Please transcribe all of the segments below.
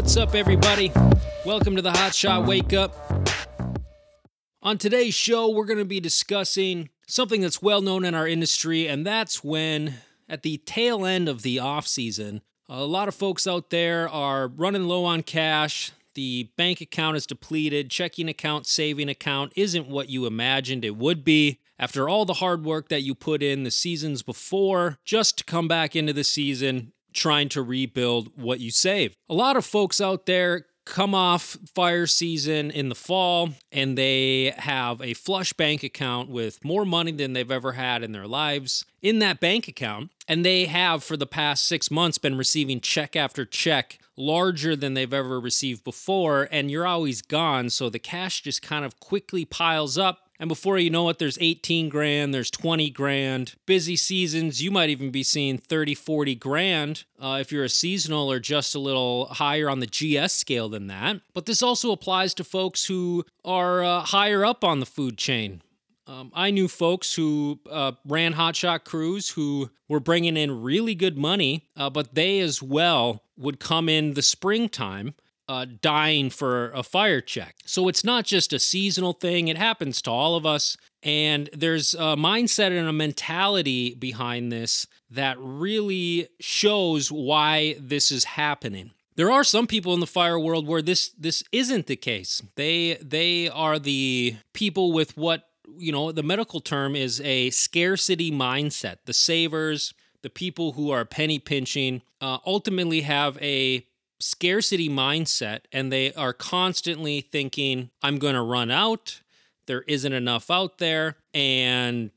What's up, everybody? Welcome to the Hotshot Wake Up. On today's show, we're going to be discussing something that's well known in our industry, and that's when, at the tail end of the off season, a lot of folks out there are running low on cash. The bank account is depleted, checking account, saving account isn't what you imagined it would be. After all the hard work that you put in the seasons before, just to come back into the season trying to rebuild what you saved. A lot of folks out there come off fire season in the fall and they have a flush bank account with more money than they've ever had in their lives in that bank account. And they have, for the past six months, been receiving check after check larger than they've ever received before. And you're always gone. So the cash just kind of quickly piles up and before you know it, there's 18 grand, there's 20 grand. Busy seasons, you might even be seeing 30, 40 grand uh, if you're a seasonal or just a little higher on the GS scale than that. But this also applies to folks who are uh, higher up on the food chain. Um, I knew folks who uh, ran hotshot crews who were bringing in really good money, uh, but they as well would come in the springtime uh, dying for a fire check. So it's not just a seasonal thing, it happens to all of us. And there's a mindset and a mentality behind this that really shows why this is happening. There are some people in the fire world where this this isn't the case. They they are the people with what you know the medical term is a scarcity mindset. The savers, the people who are penny pinching, uh, ultimately have a scarcity mindset and they are constantly thinking, I'm going to run out. There isn't enough out there. And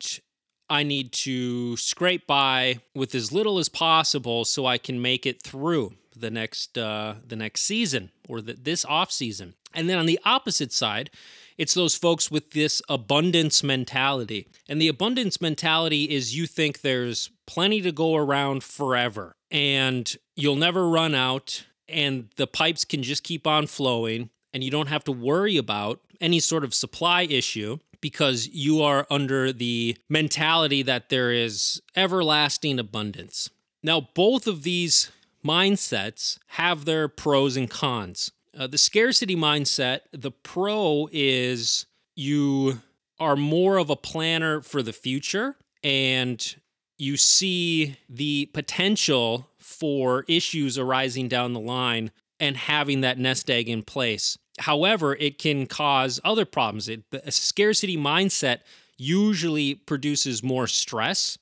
I need to scrape by with as little as possible so I can make it through the next uh, the next season or the, this off season. And then on the opposite side, it's those folks with this abundance mentality. And the abundance mentality is you think there's plenty to go around forever and you'll never run out and the pipes can just keep on flowing and you don't have to worry about any sort of supply issue because you are under the mentality that there is everlasting abundance. Now, both of these mindsets have their pros and cons. Uh, the scarcity mindset, the pro is you are more of a planner for the future and you see the potential for issues arising down the line and having that nest egg in place. However, it can cause other problems. It, a scarcity mindset usually produces more stress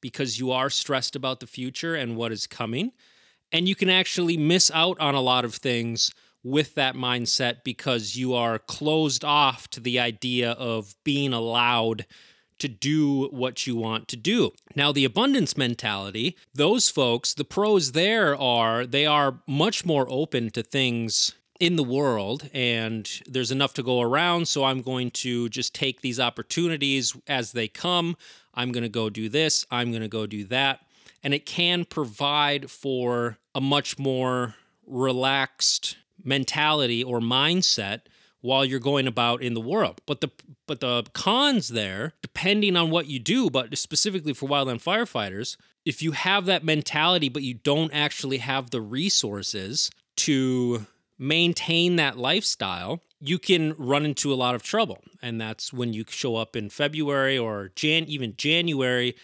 because you are stressed about the future and what is coming. And you can actually miss out on a lot of things with that mindset because you are closed off to the idea of being allowed to do what you want to do. Now, the abundance mentality, those folks, the pros there are they are much more open to things in the world and there's enough to go around. So I'm going to just take these opportunities as they come. I'm going to go do this, I'm going to go do that. And it can provide for a much more relaxed mentality or mindset while you're going about in the world. But the but the cons there, depending on what you do, but specifically for wildland firefighters, if you have that mentality but you don't actually have the resources to maintain that lifestyle, you can run into a lot of trouble. And that's when you show up in February or Jan even January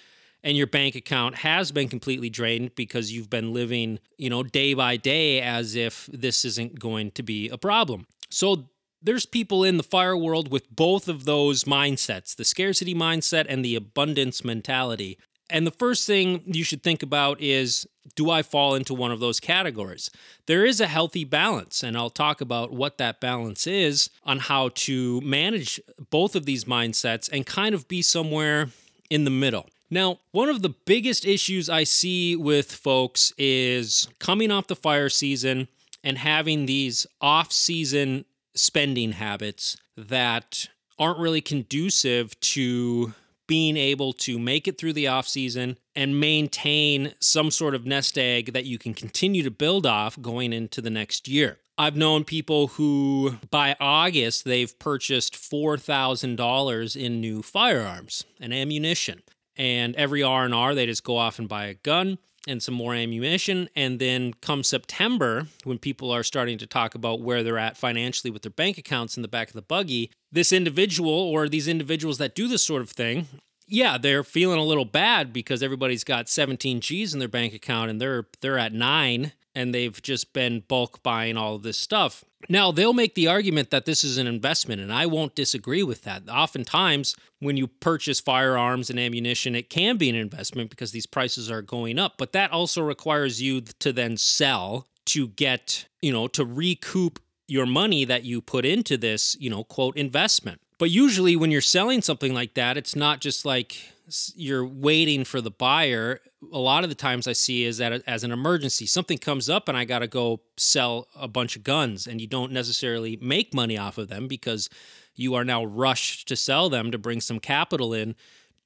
and your bank account has been completely drained because you've been living, you know, day by day as if this isn't going to be a problem. So there's people in the fire world with both of those mindsets the scarcity mindset and the abundance mentality. And the first thing you should think about is do I fall into one of those categories? There is a healthy balance, and I'll talk about what that balance is on how to manage both of these mindsets and kind of be somewhere in the middle. Now, one of the biggest issues I see with folks is coming off the fire season and having these off season spending habits that aren't really conducive to being able to make it through the off season and maintain some sort of nest egg that you can continue to build off going into the next year. I've known people who by August they've purchased $4,000 in new firearms and ammunition. And every R&R they just go off and buy a gun and some more ammunition. And then come September, when people are starting to talk about where they're at financially with their bank accounts in the back of the buggy, this individual or these individuals that do this sort of thing, yeah, they're feeling a little bad because everybody's got 17 G's in their bank account and they're they're at 9 and they've just been bulk buying all of this stuff. Now, they'll make the argument that this is an investment, and I won't disagree with that. Oftentimes, when you purchase firearms and ammunition, it can be an investment because these prices are going up, but that also requires you to then sell to get, you know, to recoup your money that you put into this, you know, quote, investment. But usually, when you're selling something like that, it's not just like you're waiting for the buyer a lot of the times i see is that as an emergency something comes up and i got to go sell a bunch of guns and you don't necessarily make money off of them because you are now rushed to sell them to bring some capital in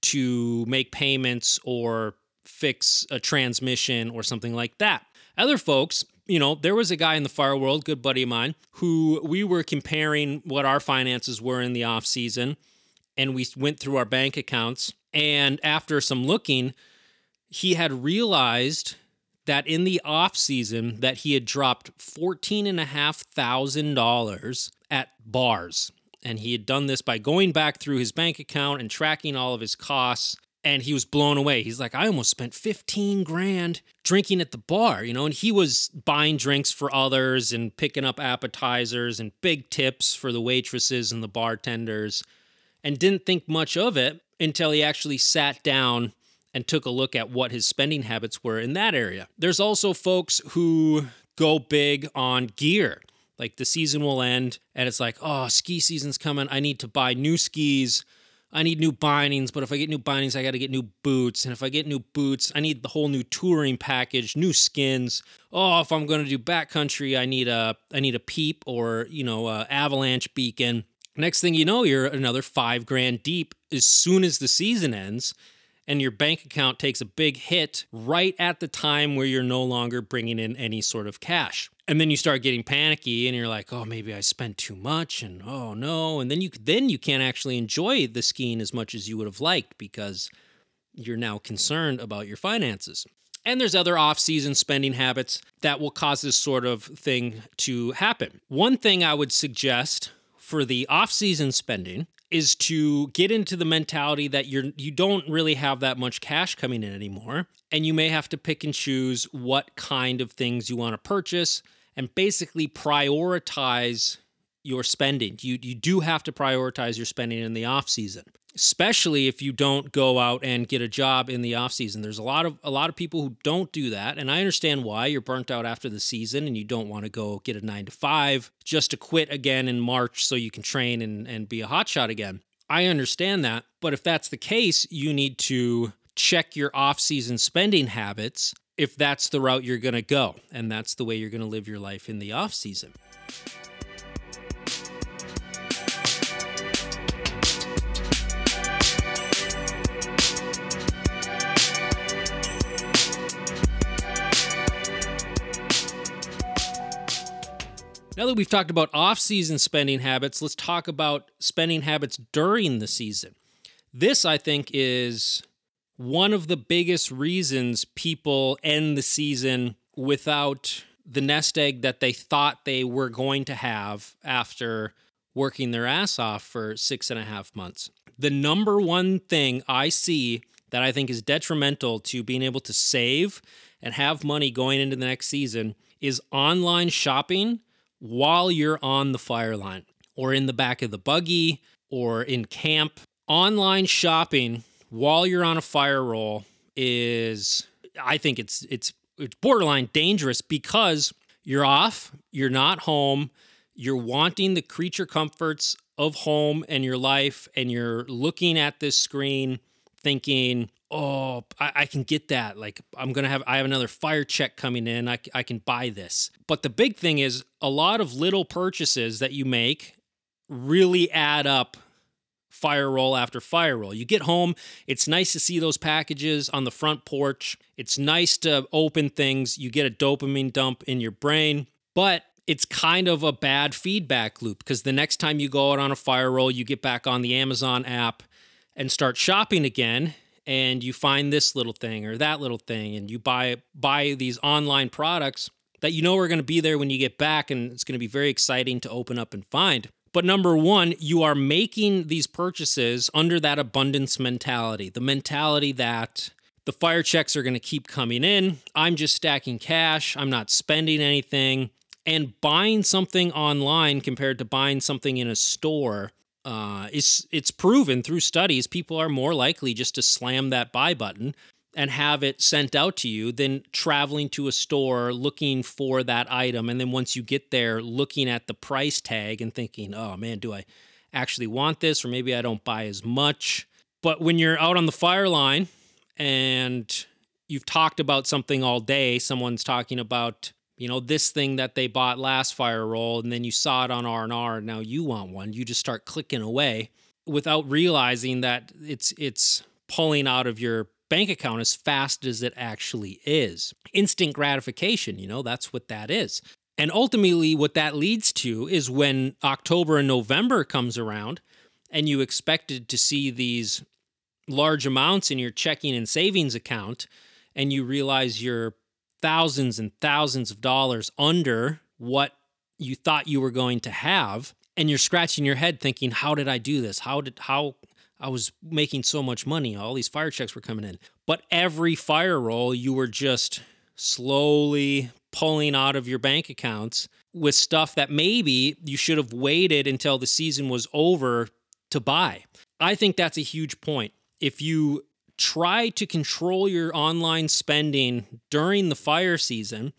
to make payments or fix a transmission or something like that. Other folks you know, there was a guy in the fire world, good buddy of mine, who we were comparing what our finances were in the off season, and we went through our bank accounts and after some looking, he had realized that in the off season that he had dropped fourteen and a half thousand dollars at bars. And he had done this by going back through his bank account and tracking all of his costs. And he was blown away. He's like, I almost spent 15 grand drinking at the bar, you know, and he was buying drinks for others and picking up appetizers and big tips for the waitresses and the bartenders and didn't think much of it until he actually sat down and took a look at what his spending habits were in that area. There's also folks who go big on gear. Like the season will end and it's like, oh, ski season's coming. I need to buy new skis. I need new bindings, but if I get new bindings, I got to get new boots. And if I get new boots, I need the whole new touring package, new skins. Oh, if I'm going to do backcountry, I need a I need a peep or, you know, a avalanche beacon. Next thing you know, you're another five grand deep as soon as the season ends, and your bank account takes a big hit right at the time where you're no longer bringing in any sort of cash. And then you start getting panicky, and you're like, "Oh, maybe I spent too much," and "Oh no!" And then you then you can't actually enjoy the skiing as much as you would have liked because you're now concerned about your finances. And there's other off season spending habits that will cause this sort of thing to happen. One thing I would suggest for the off-season spending is to get into the mentality that you're you don't really have that much cash coming in anymore and you may have to pick and choose what kind of things you want to purchase and basically prioritize your spending. You you do have to prioritize your spending in the off season especially if you don't go out and get a job in the off season. There's a lot of a lot of people who don't do that, and I understand why. You're burnt out after the season, and you don't want to go get a nine to five just to quit again in March so you can train and and be a hotshot again. I understand that, but if that's the case, you need to check your off season spending habits if that's the route you're going to go, and that's the way you're going to live your life in the off season. Now that we've talked about off season spending habits, let's talk about spending habits during the season. This, I think, is one of the biggest reasons people end the season without the nest egg that they thought they were going to have after working their ass off for six and a half months. The number one thing I see that I think is detrimental to being able to save and have money going into the next season is online shopping while you're on the fire line or in the back of the buggy or in camp. Online shopping while you're on a fire roll is I think it's it's it's borderline dangerous because you're off, you're not home, you're wanting the creature comforts of home and your life and you're looking at this screen thinking oh I, I, can get that. Like i'm gonna have i have another fire check coming in. I, I can buy this. But the big thing is a lot of little purchases that you make really add up fire roll after fire roll. You get home it's nice to see those packages on the front porch. It's nice to open things. You get a dopamine dump in your brain. But it's kind of a bad feedback loop because the next time you go out on a fire roll you get back on the amazon app and start shopping again and you find this little thing or that little thing and you buy buy these online products that you know are going to be there when you get back and it's going to be very exciting to open up and find. But number 1, you are making these purchases under that abundance mentality, the mentality that the fire checks are going to keep coming in. I'm just stacking cash. I'm not spending anything. And buying something online compared to buying something in a store uh, is it's proven through studies people are more likely just to slam that buy button and have it sent out to you than traveling to a store looking for that item. And then once you get there looking at the price tag and thinking oh man do i actually want this? Or maybe i don't buy as much. But when you're out on the fire line and you've talked about something all day someone's talking about you know this thing that they bought last fire roll and then you saw it on r&r and now you want one. You just start clicking away without realizing that it's it's pulling out of your bank account as fast as it actually is. Instant gratification you know that's what that is. And ultimately what that leads to is when october and november comes around and you expected to see these large amounts in your checking and savings account and you realize you're thousands and thousands of dollars under what you thought you were going to have and you're scratching your head thinking how did i do this? How did how i was making so much money. All these fire checks were coming in. But every fire roll you were just slowly pulling out of your bank accounts with stuff that maybe you should have waited until the season was over to buy. I think that's a huge point. If you try to control your online spending during the fire season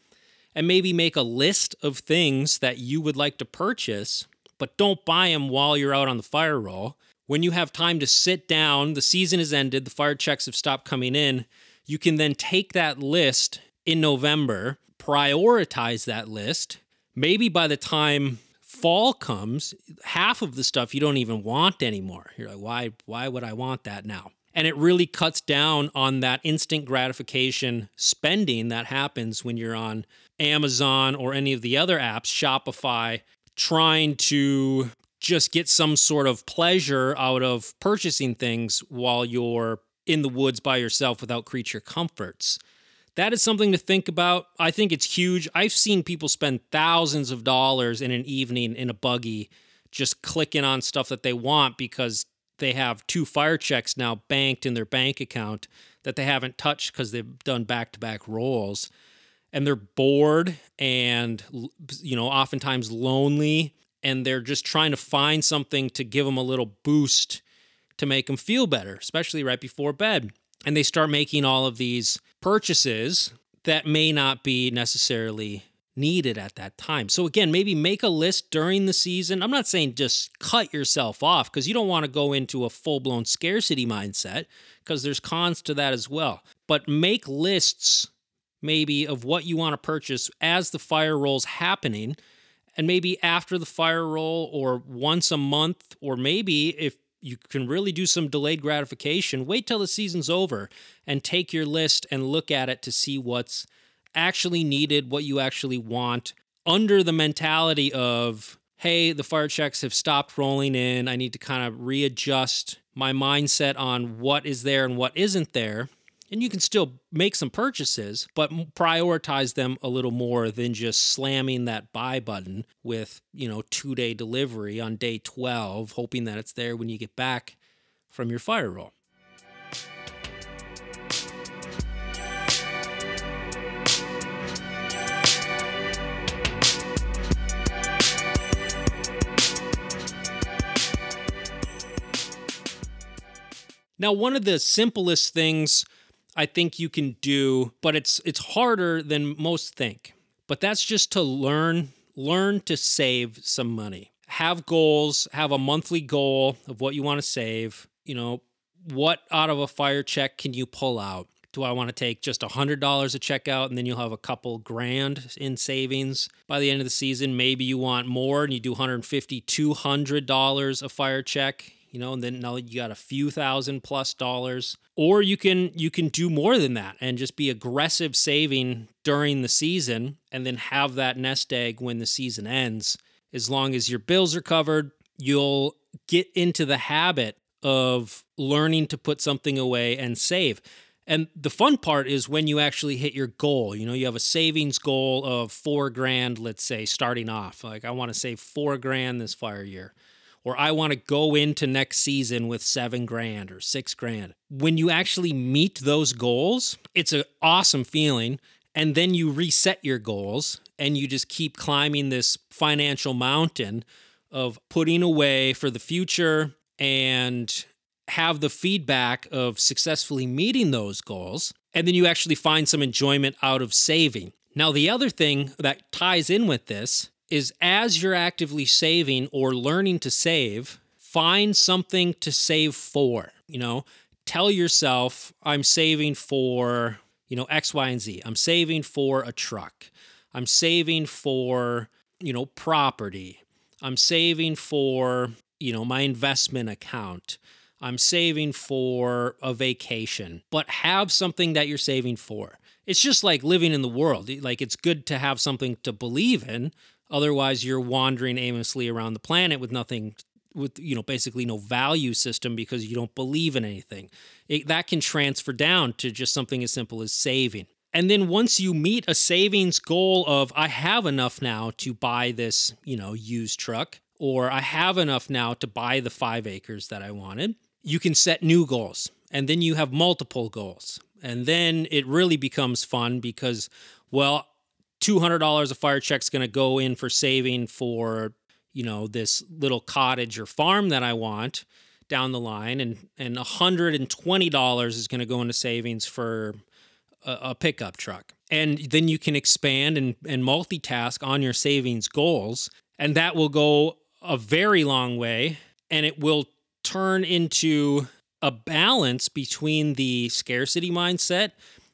and maybe make a list of things that you would like to purchase, but don't buy them while you're out on the fire roll. When you have time to sit down, the season has ended, the fire checks have stopped coming in, you can then take that list in November, prioritize that list. Maybe by the time fall comes, half of the stuff you don't even want anymore. You're like, why why would I want that now? And it really cuts down on that instant gratification spending that happens when you're on Amazon or any of the other apps, Shopify, trying to just get some sort of pleasure out of purchasing things while you're in the woods by yourself without creature comforts. That is something to think about. I think it's huge. I've seen people spend thousands of dollars in an evening in a buggy just clicking on stuff that they want because they have two fire checks now banked in their bank account that they haven't touched because they've done back to back rolls. And they're bored and you know oftentimes lonely and they're just trying to find something to give them a little boost to make them feel better especially right before bed. And they start making all of these purchases that may not be necessarily needed at that time. So again, maybe make a list during the season. I'm not saying just cut yourself off because you don't want to go into a full-blown scarcity mindset because there's cons to that as well. But make lists maybe of what you want to purchase as the fire roll's happening and maybe after the fire roll or once a month or maybe if you can really do some delayed gratification, wait till the season's over and take your list and look at it to see what's actually needed, what you actually want, under the mentality of, hey, the fire checks have stopped rolling in. I need to kind of readjust my mindset on what is there and what isn't there. And you can still make some purchases, but prioritize them a little more than just slamming that buy button with, you know, two day delivery on day 12, hoping that it's there when you get back from your fire roll. Now, one of the simplest things I think you can do, but it's it's harder than most think. But that's just to learn learn to save some money. Have goals, have a monthly goal of what you want to save, you know, what out of a fire check can you pull out? Do I want to take just $100 a checkout and then you'll have a couple grand in savings by the end of the season? Maybe you want more and you do $150, $200 a fire check you know and then now you got a few thousand plus dollars or you can you can do more than that and just be aggressive saving during the season and then have that nest egg when the season ends as long as your bills are covered you'll get into the habit of learning to put something away and save. And the fun part is when you actually hit your goal. You know, you have a savings goal of four grand, let's say, starting off. Like, I want to save four grand this fire year. Or I want to go into next season with seven grand or six grand. When you actually meet those goals, it's an awesome feeling. And then you reset your goals and you just keep climbing this financial mountain of putting away for the future and have the feedback of successfully meeting those goals, and then you actually find some enjoyment out of saving. Now, the other thing that ties in with this is as you're actively saving or learning to save, find something to save for. You know, tell yourself, I'm saving for, you know, X, Y, and Z. I'm saving for a truck. I'm saving for, you know, property. I'm saving for, you know, my investment account. I'm saving for a vacation, but have something that you're saving for. It's just like living in the world. Like it's good to have something to believe in. Otherwise, you're wandering aimlessly around the planet with nothing, with, you know, basically no value system because you don't believe in anything. It, that can transfer down to just something as simple as saving. And then once you meet a savings goal of, I have enough now to buy this, you know, used truck, or I have enough now to buy the five acres that I wanted, you can set new goals and then you have multiple goals. And then it really becomes fun because, well, $200 a fire check's going to go in for saving for, you know, this little cottage or farm that I want down the line. And, and $120 is going to go into savings for a, a pickup truck. And then you can expand and, and multitask on your savings goals. And that will go a very long way and it will turn into a balance between the scarcity mindset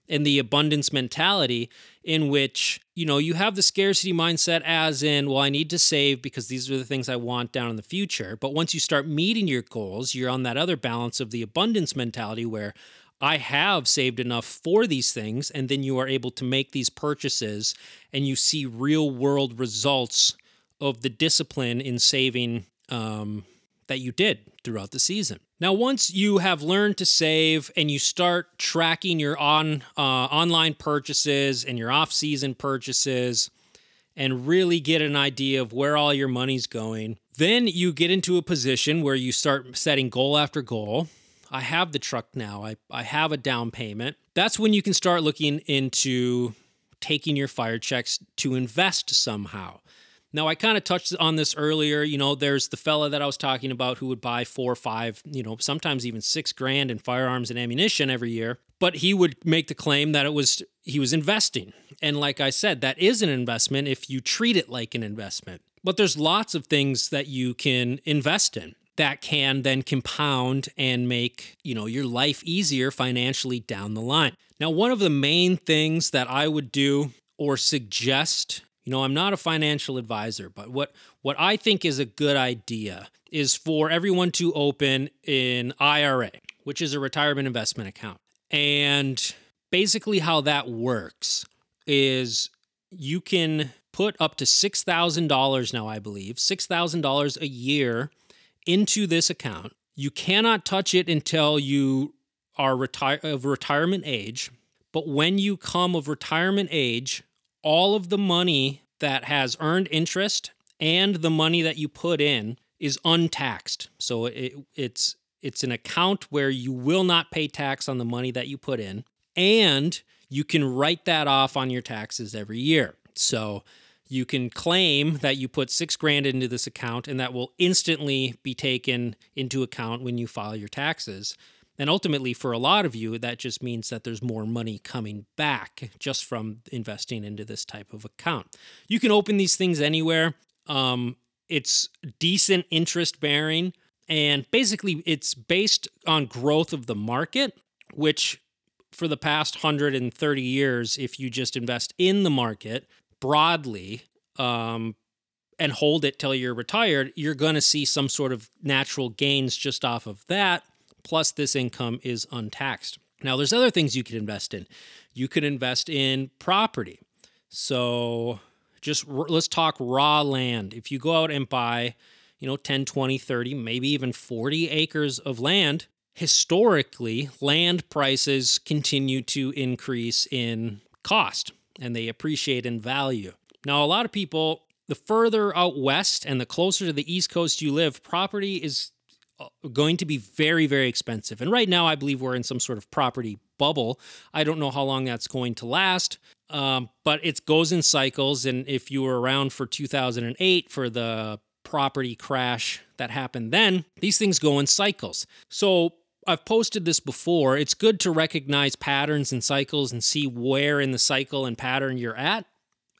and the abundance mentality in which you know you have the scarcity mindset as in well i need to save because these are the things i want down in the future. But once you start meeting your goals you're on that other balance of the abundance mentality where i have saved enough for these things and then you are able to make these purchases and you see real world results of the discipline in saving um, that you did throughout the season. Now, once you have learned to save and you start tracking your on uh, online purchases and your off-season purchases, and really get an idea of where all your money's going, then you get into a position where you start setting goal after goal. I have the truck now. I, I have a down payment. That's when you can start looking into taking your fire checks to invest somehow. Now, I kind of touched on this earlier. You know, there's the fella that I was talking about who would buy four or five, you know, sometimes even six grand in firearms and ammunition every year. But he would make the claim that it was he was investing. And like I said, that is an investment if you treat it like an investment. But there's lots of things that you can invest in that can then compound and make, you know, your life easier financially down the line. Now, one of the main things that I would do or suggest you know, I'm not a financial advisor, but what what I think is a good idea is for everyone to open an IRA, which is a retirement investment account. And basically how that works is you can put up to $6,000 now, I believe, $6,000 a year into this account. You cannot touch it until you are retire of retirement age. But when you come of retirement age, all of the money that has earned interest and the money that you put in is untaxed. So it, it's it's an account where you will not pay tax on the money that you put in and you can write that off on your taxes every year. So you can claim that you put 6 grand into this account and that will instantly be taken into account when you file your taxes. And ultimately, for a lot of you, that just means that there's more money coming back just from investing into this type of account. You can open these things anywhere. Um, it's decent interest bearing. And basically, it's based on growth of the market, which for the past 130 years, if you just invest in the market broadly, um, and hold it till you're retired, you're going to see some sort of natural gains just off of that plus this income is untaxed. Now, there's other things you could invest in. You could invest in property. So, just let's talk raw land. If you go out and buy, you know, 10, 20, 30, maybe even 40 acres of land, historically, land prices continue to increase in cost and they appreciate in value. Now, a lot of people, the further out west and the closer to the East Coast you live, property is going to be very, very expensive. And right now, I believe we're in some sort of property bubble. I don't know how long that's going to last, um, but it goes in cycles. And if you were around for 2008 for the property crash that happened then, these things go in cycles. So I've posted this before. It's good to recognize patterns and cycles and see where in the cycle and pattern you're at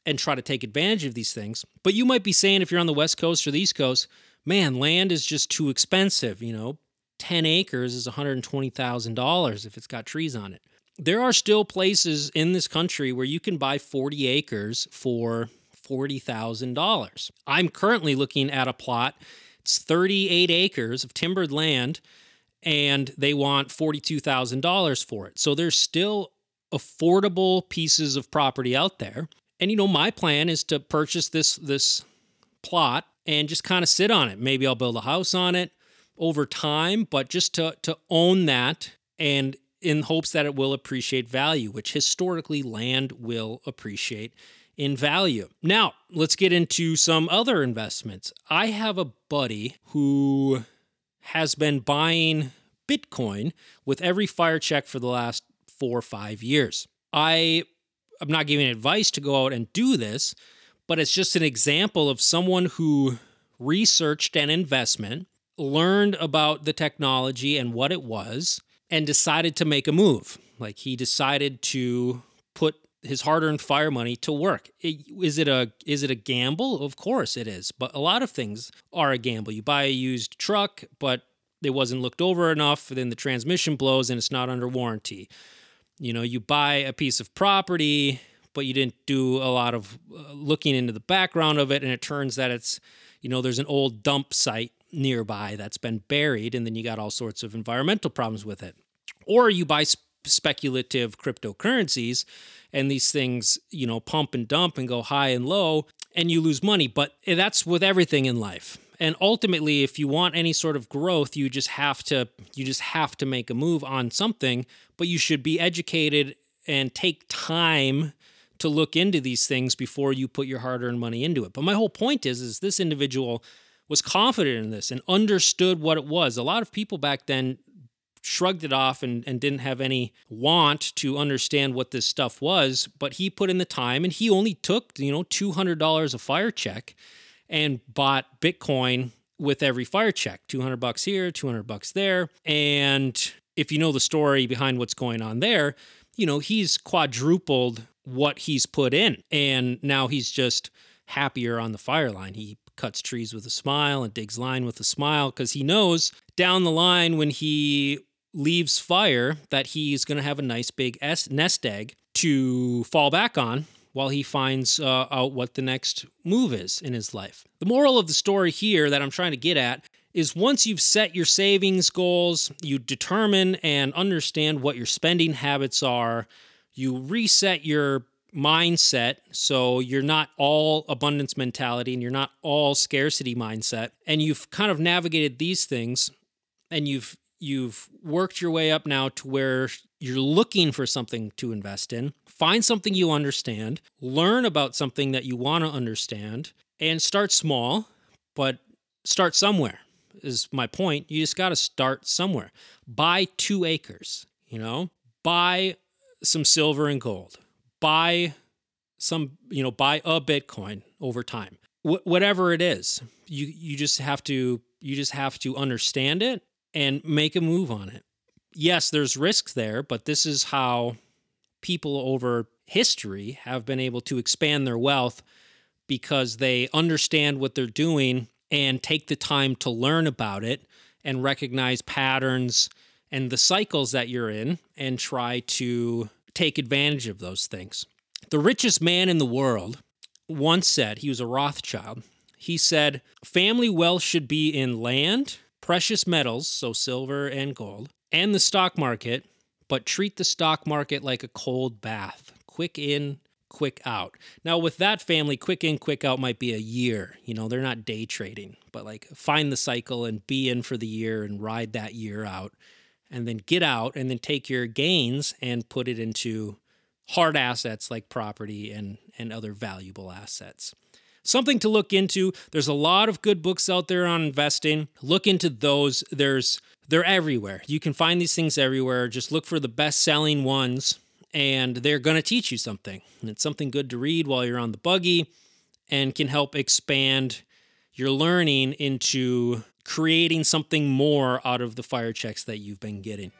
and try to take advantage of these things. But you might be saying, if you're on the West Coast or the East Coast, man, land is just too expensive. You know, 10 acres is $120,000 if it's got trees on it. There are still places in this country where you can buy 40 acres for $40,000. I'm currently looking at a plot. It's 38 acres of timbered land and they want $42,000 for it. So there's still affordable pieces of property out there. And you know, my plan is to purchase this this plot and just kind of sit on it. Maybe I'll build a house on it over time, but just to to own that and in hopes that it will appreciate value, which historically land will appreciate in value. Now, let's get into some other investments. I have a buddy who has been buying Bitcoin with every fire check for the last four or five years. I am not giving advice to go out and do this, but it's just an example of someone who researched an investment, learned about the technology and what it was, and decided to make a move. Like he decided to put his hard-earned fire money to work. Is it a is it a gamble? Of course it is. But a lot of things are a gamble. You buy a used truck, but it wasn't looked over enough, then the transmission blows and it's not under warranty. You know, you buy a piece of property, but you didn't do a lot of uh, looking into the background of it, and it turns that it's, you know, there's an old dump site nearby that's been buried, and then you got all sorts of environmental problems with it. Or you buy sp- speculative cryptocurrencies, and these things, you know, pump and dump and go high and low, and you lose money. But that's with everything in life and ultimately if you want any sort of growth you just have to you just have to make a move on something but you should be educated and take time to look into these things before you put your hard-earned money into it. But my whole point is is this individual was confident in this and understood what it was. A lot of people back then shrugged it off and, and didn't have any want to understand what this stuff was but he put in the time and he only took you know $200 a fire check and bought Bitcoin with every fire check. 200 bucks here, 200 bucks there. And if you know the story behind what's going on there, you know, he's quadrupled what he's put in. And now he's just happier on the fire line. He cuts trees with a smile and digs line with a smile because he knows down the line when he leaves fire that he's going to have a nice big nest egg to fall back on while he finds uh, out what the next move is in his life. The moral of the story here that I'm trying to get at is once you've set your savings goals, you determine and understand what your spending habits are, you reset your mindset so you're not all abundance mentality and you're not all scarcity mindset and you've kind of navigated these things and you've you've worked your way up now to where you're looking for something to invest in find something you understand, learn about something that you want to understand, and start small, but start somewhere is my point. You just got to start somewhere. Buy two acres, you know, buy some silver and gold, buy some, you know, buy a Bitcoin over time. Wh- whatever it is, you you just have to you just have to understand it and make a move on it. Yes, there's risks there, but this is how people over history have been able to expand their wealth because they understand what they're doing and take the time to learn about it and recognize patterns and the cycles that you're in and try to take advantage of those things. The richest man in the world once said, he was a Rothschild, he said, family wealth should be in land, precious metals, so silver and gold, and the stock market, but treat the stock market like a cold bath quick in, quick out. Now, with that family, quick in, quick out might be a year. You know, they're not day trading, but like find the cycle and be in for the year and ride that year out and then get out and then take your gains and put it into hard assets like property and, and other valuable assets. Something to look into. There's a lot of good books out there on investing. Look into those. There's they're everywhere. You can find these things everywhere. Just look for the best-selling ones and they're going to teach you something. And it's something good to read while you're on the buggy and can help expand your learning into creating something more out of the fire checks that you've been getting.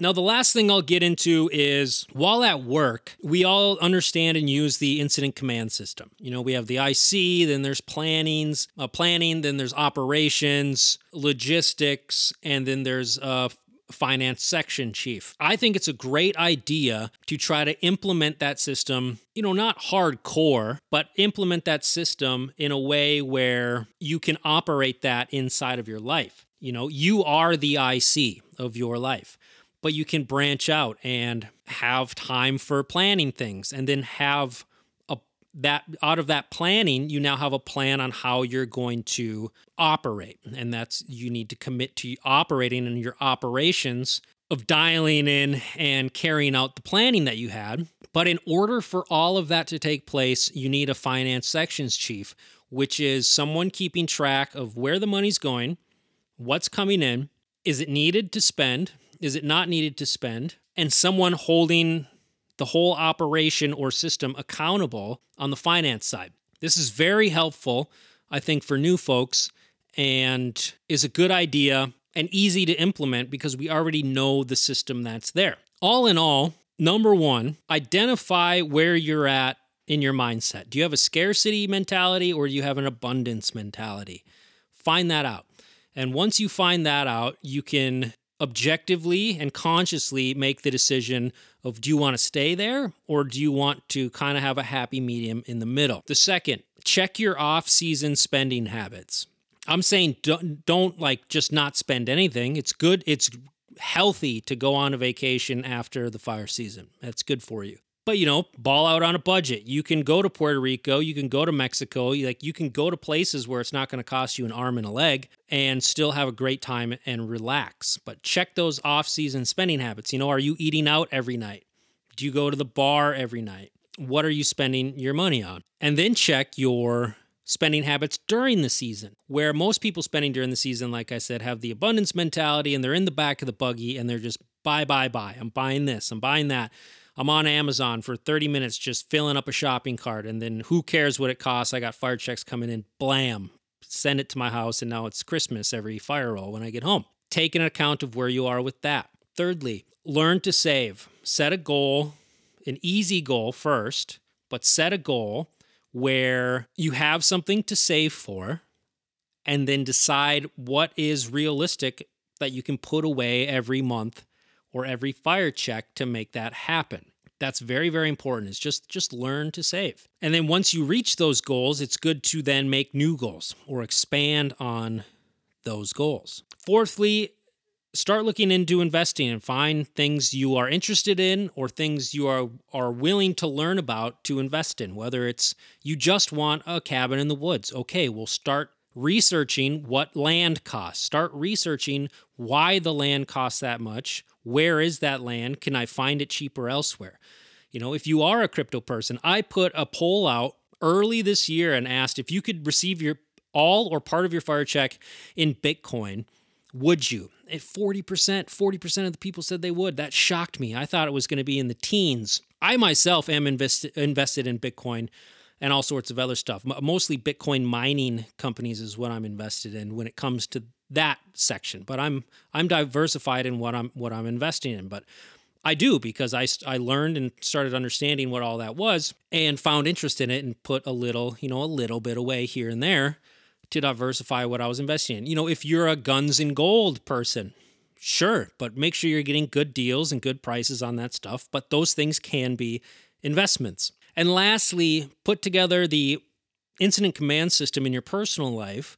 Now, the last thing I'll get into is while at work, we all understand and use the incident command system. You know, we have the IC, then there's plannings, uh, planning, then there's operations, logistics, and then there's uh, finance section chief. I think it's a great idea to try to implement that system, you know, not hardcore, but implement that system in a way where you can operate that inside of your life. You know, you are the IC of your life but you can branch out and have time for planning things and then have a that out of that planning you now have a plan on how you're going to operate. And that's you need to commit to operating in your operations of dialing in and carrying out the planning that you had. But in order for all of that to take place you need a finance sections chief which is someone keeping track of where the money's going what's coming in is it needed to spend is it not needed to spend, and someone holding the whole operation or system accountable on the finance side. This is very helpful, I think, for new folks and is a good idea and easy to implement because we already know the system that's there. All in all, number one, identify where you're at in your mindset. Do you have a scarcity mentality or do you have an abundance mentality? Find that out. And once you find that out, you can objectively and consciously make the decision of do you want to stay there or do you want to kind of have a happy medium in the middle. The second, check your off-season spending habits. I'm saying don't, don't like just not spend anything. It's good. It's healthy to go on a vacation after the fire season. That's good for you but you know ball out on a budget. You can go to puerto rico. You can go to mexico. Like you can go to places where it's not going to cost you an arm and a leg and still have a great time and relax. But check those off-season spending habits. You know are you eating out every night? Do you go to the bar every night? What are you spending your money on? And then check your spending habits during the season, where most people spending during the season, like I said, have the abundance mentality and they're in the back of the buggy and they're just buy, buy, buy. I'm buying this, I'm buying that. I'm on Amazon for 30 minutes just filling up a shopping cart, and then who cares what it costs? I got fire checks coming in, blam, send it to my house, and now it's Christmas every fire roll when I get home. Take an account of where you are with that. Thirdly, learn to save. Set a goal, an easy goal first, but set a goal where you have something to save for, and then decide what is realistic that you can put away every month or every fire check to make that happen. That's very very important. Is just just learn to save. And then once you reach those goals, it's good to then make new goals or expand on those goals. Fourthly, start looking into investing and find things you are interested in or things you are are willing to learn about to invest in whether it's you just want a cabin in the woods okay we'll start researching what land costs start researching why the land costs that much where is that land? Can I find it cheaper elsewhere? You know, if you are a crypto person, I put a poll out early this year and asked if you could receive your all or part of your fire check in Bitcoin, would you? At 40%, 40% of the people said they would. That shocked me. I thought it was going to be in the teens. I myself am invest- invested in Bitcoin and all sorts of other stuff. Mostly Bitcoin mining companies is what I'm invested in when it comes to that section. But I'm I'm diversified in what I'm what I'm investing in. But I do because I, I learned and started understanding what all that was and found interest in it and put a little, you know, a little bit away here and there to diversify what I was investing in. You know, if you're a guns and gold person, sure, but make sure you're getting good deals and good prices on that stuff. But those things can be investments. And lastly, put together the incident command system in your personal life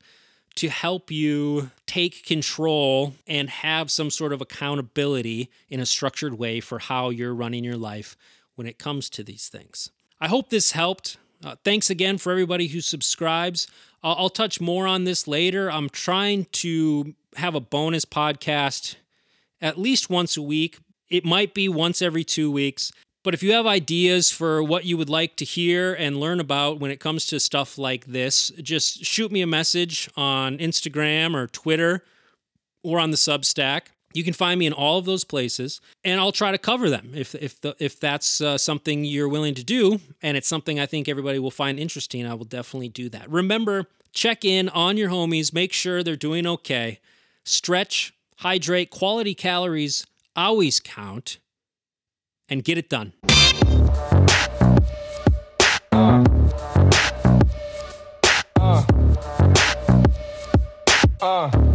to help you take control and have some sort of accountability in a structured way for how you're running your life when it comes to these things. I hope this helped. Uh, thanks again for everybody who subscribes. I'll touch more on this later. I'm trying to have a bonus podcast at least once a week. It might be once every two weeks. But if you have ideas for what you would like to hear and learn about when it comes to stuff like this, just shoot me a message on Instagram or Twitter or on the Substack. You can find me in all of those places, and I'll try to cover them if if the, if that's uh, something you're willing to do, and it's something I think everybody will find interesting. I will definitely do that. Remember, check in on your homies, make sure they're doing okay. Stretch, hydrate, quality calories always count and get it done. Uh. Uh.